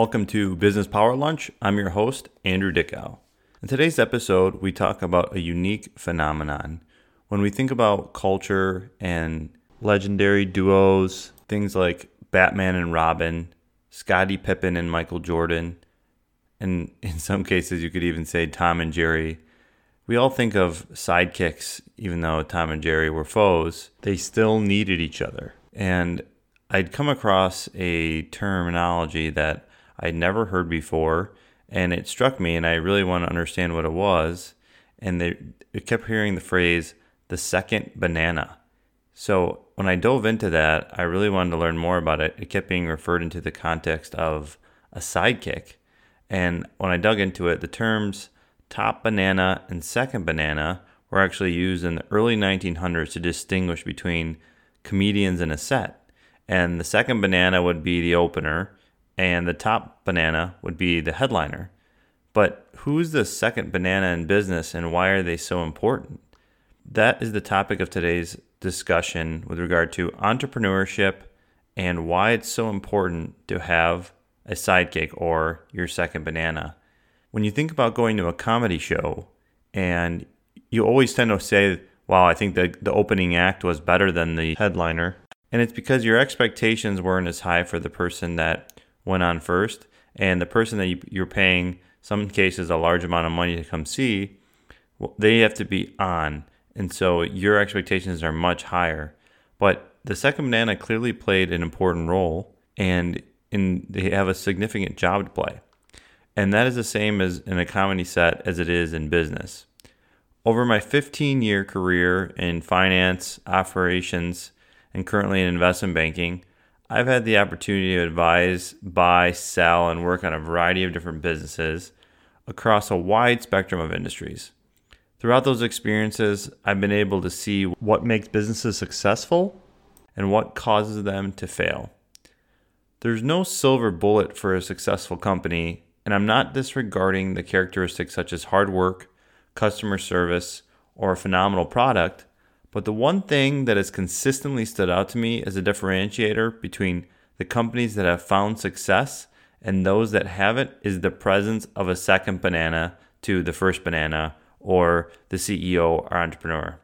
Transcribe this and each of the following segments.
Welcome to Business Power Lunch. I'm your host, Andrew Dickow. In today's episode, we talk about a unique phenomenon. When we think about culture and legendary duos, things like Batman and Robin, Scottie Pippen and Michael Jordan, and in some cases, you could even say Tom and Jerry. We all think of sidekicks, even though Tom and Jerry were foes, they still needed each other. And I'd come across a terminology that I'd never heard before, and it struck me, and I really want to understand what it was. And they it kept hearing the phrase "the second banana." So when I dove into that, I really wanted to learn more about it. It kept being referred into the context of a sidekick, and when I dug into it, the terms top banana and second banana were actually used in the early 1900s to distinguish between comedians in a set. And the second banana would be the opener, and the top banana would be the headliner. But who's the second banana in business and why are they so important? That is the topic of today's discussion with regard to entrepreneurship and why it's so important to have a sidekick or your second banana. When you think about going to a comedy show and you always tend to say, wow, I think the, the opening act was better than the headliner. And it's because your expectations weren't as high for the person that went on first. And the person that you, you're paying, some cases, a large amount of money to come see, they have to be on. And so your expectations are much higher. But the second banana clearly played an important role and in, they have a significant job to play. And that is the same as in a comedy set as it is in business. Over my 15 year career in finance, operations, and currently in investment banking, I've had the opportunity to advise, buy, sell, and work on a variety of different businesses across a wide spectrum of industries. Throughout those experiences, I've been able to see what makes businesses successful and what causes them to fail. There's no silver bullet for a successful company, and I'm not disregarding the characteristics such as hard work, customer service, or a phenomenal product. But the one thing that has consistently stood out to me as a differentiator between the companies that have found success and those that haven't is the presence of a second banana to the first banana or the CEO or entrepreneur.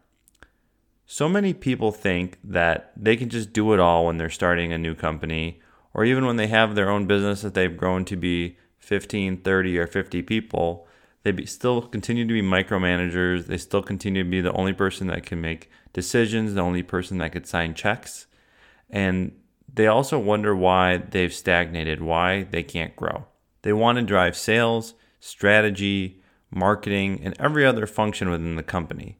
So many people think that they can just do it all when they're starting a new company or even when they have their own business that they've grown to be 15, 30, or 50 people, they be, still continue to be micromanagers. They still continue to be the only person that can make decisions, the only person that could sign checks. And they also wonder why they've stagnated, why they can't grow. They want to drive sales, strategy, marketing, and every other function within the company.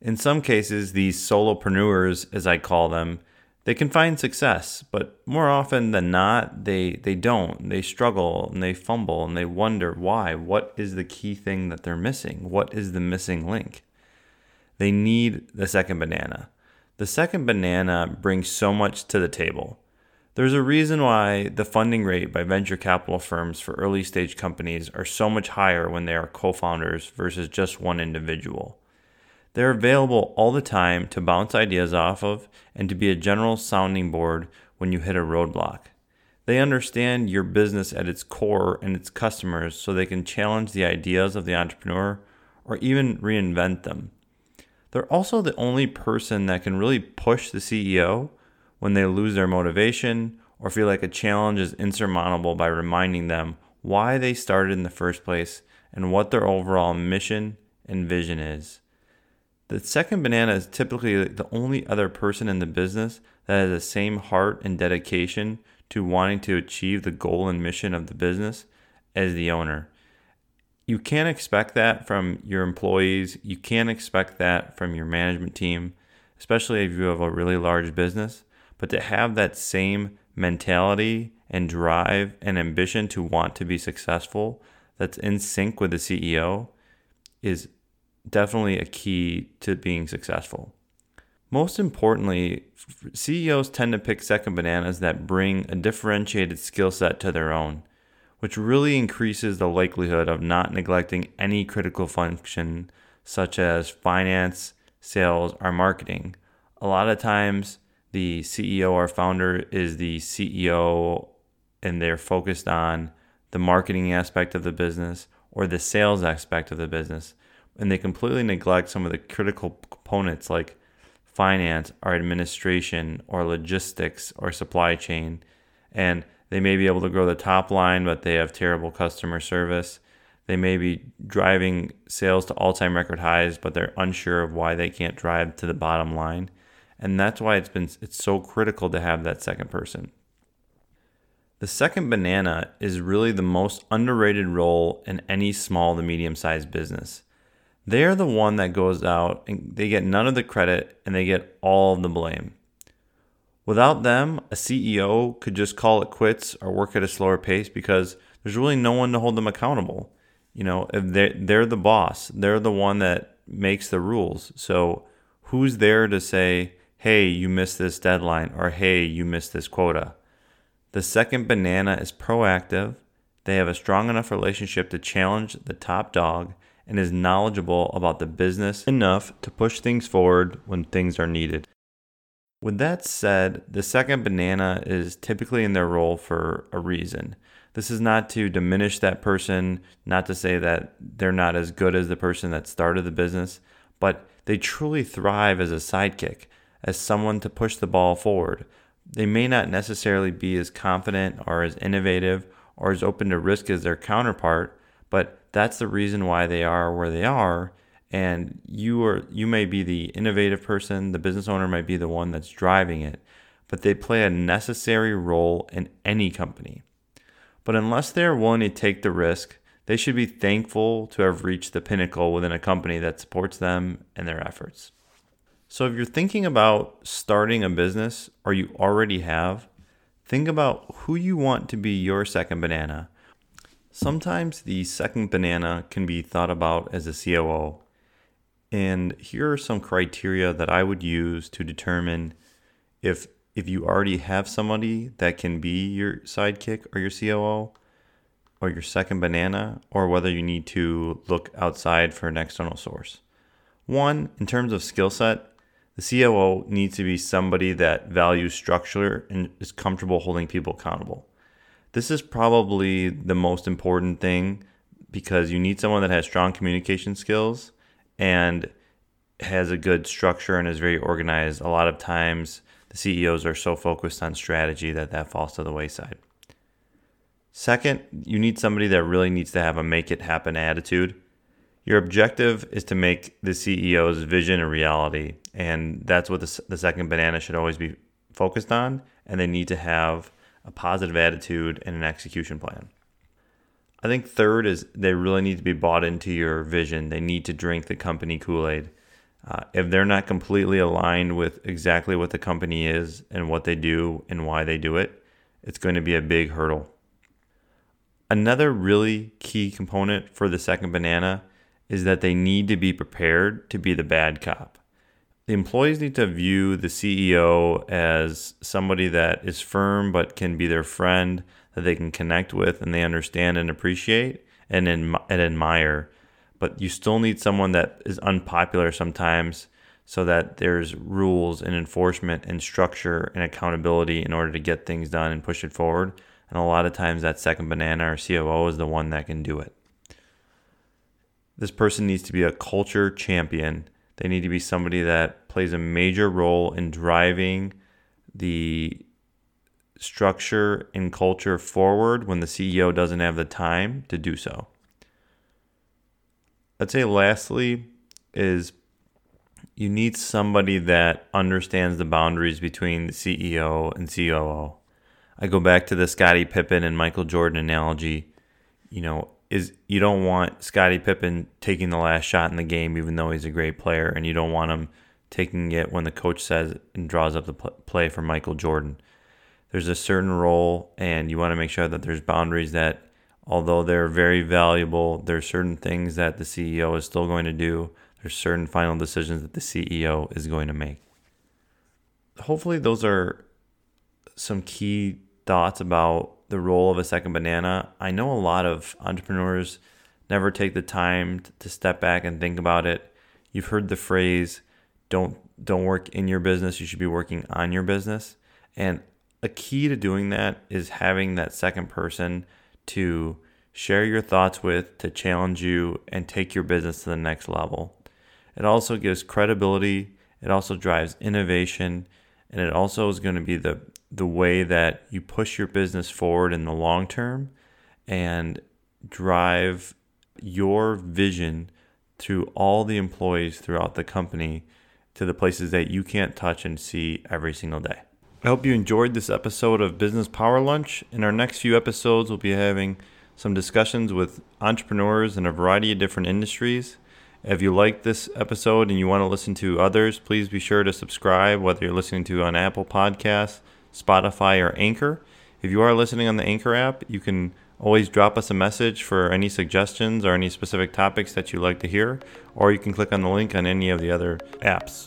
In some cases, these solopreneurs, as I call them, they can find success, but more often than not, they, they don't. They struggle and they fumble and they wonder why. What is the key thing that they're missing? What is the missing link? They need the second banana. The second banana brings so much to the table. There's a reason why the funding rate by venture capital firms for early stage companies are so much higher when they are co founders versus just one individual. They're available all the time to bounce ideas off of and to be a general sounding board when you hit a roadblock. They understand your business at its core and its customers so they can challenge the ideas of the entrepreneur or even reinvent them. They're also the only person that can really push the CEO when they lose their motivation or feel like a challenge is insurmountable by reminding them why they started in the first place and what their overall mission and vision is. The second banana is typically the only other person in the business that has the same heart and dedication to wanting to achieve the goal and mission of the business as the owner. You can't expect that from your employees. You can't expect that from your management team, especially if you have a really large business. But to have that same mentality and drive and ambition to want to be successful that's in sync with the CEO is definitely a key to being successful. Most importantly, CEOs tend to pick second bananas that bring a differentiated skill set to their own, which really increases the likelihood of not neglecting any critical function such as finance, sales, or marketing. A lot of times, the CEO or founder is the CEO and they're focused on the marketing aspect of the business or the sales aspect of the business. And they completely neglect some of the critical components like finance or administration or logistics or supply chain. And they may be able to grow the top line, but they have terrible customer service. They may be driving sales to all time record highs, but they're unsure of why they can't drive to the bottom line. And that's why it's been it's so critical to have that second person. The second banana is really the most underrated role in any small to medium sized business. They are the one that goes out and they get none of the credit and they get all of the blame. Without them, a CEO could just call it quits or work at a slower pace because there's really no one to hold them accountable. You know, if they they're the boss, they're the one that makes the rules. So who's there to say, "Hey, you missed this deadline," or "Hey, you missed this quota"? The second banana is proactive. They have a strong enough relationship to challenge the top dog and is knowledgeable about the business enough to push things forward when things are needed. With that said, the second banana is typically in their role for a reason. This is not to diminish that person, not to say that they're not as good as the person that started the business, but they truly thrive as a sidekick, as someone to push the ball forward. They may not necessarily be as confident or as innovative or as open to risk as their counterpart, but that's the reason why they are where they are. And you are you may be the innovative person, the business owner might be the one that's driving it, but they play a necessary role in any company. But unless they're willing to take the risk, they should be thankful to have reached the pinnacle within a company that supports them and their efforts. So, if you're thinking about starting a business or you already have, think about who you want to be your second banana. Sometimes the second banana can be thought about as a COO. And here are some criteria that I would use to determine if if you already have somebody that can be your sidekick or your COO or your second banana or whether you need to look outside for an external source. One, in terms of skill set, the COO needs to be somebody that values structure and is comfortable holding people accountable. This is probably the most important thing because you need someone that has strong communication skills and has a good structure and is very organized. A lot of times, the CEOs are so focused on strategy that that falls to the wayside. Second, you need somebody that really needs to have a make it happen attitude. Your objective is to make the CEO's vision a reality, and that's what the, the second banana should always be focused on. And they need to have a positive attitude and an execution plan. I think third is they really need to be bought into your vision. They need to drink the company Kool Aid. Uh, if they're not completely aligned with exactly what the company is and what they do and why they do it, it's going to be a big hurdle. Another really key component for the second banana is that they need to be prepared to be the bad cop. The employees need to view the CEO as somebody that is firm but can be their friend that they can connect with and they understand and appreciate and, and admire. But you still need someone that is unpopular sometimes so that there's rules and enforcement and structure and accountability in order to get things done and push it forward. And a lot of times that second banana or COO is the one that can do it. This person needs to be a culture champion. They need to be somebody that plays a major role in driving the structure and culture forward when the CEO doesn't have the time to do so. I'd say lastly is you need somebody that understands the boundaries between the CEO and COO. I go back to the Scottie Pippen and Michael Jordan analogy. You know, is you don't want Scottie Pippen taking the last shot in the game, even though he's a great player, and you don't want him taking it when the coach says and draws up the play for Michael Jordan. There's a certain role, and you want to make sure that there's boundaries that, although they're very valuable, there's certain things that the CEO is still going to do. There's certain final decisions that the CEO is going to make. Hopefully, those are some key thoughts about the role of a second banana. I know a lot of entrepreneurs never take the time to step back and think about it. You've heard the phrase don't don't work in your business, you should be working on your business. And a key to doing that is having that second person to share your thoughts with, to challenge you, and take your business to the next level. It also gives credibility, it also drives innovation, and it also is going to be the, the way that you push your business forward in the long term and drive your vision through all the employees throughout the company to the places that you can't touch and see every single day. I hope you enjoyed this episode of Business Power Lunch. In our next few episodes, we'll be having some discussions with entrepreneurs in a variety of different industries. If you like this episode and you want to listen to others, please be sure to subscribe, whether you're listening to on Apple Podcasts, Spotify, or Anchor. If you are listening on the Anchor app, you can always drop us a message for any suggestions or any specific topics that you'd like to hear, or you can click on the link on any of the other apps.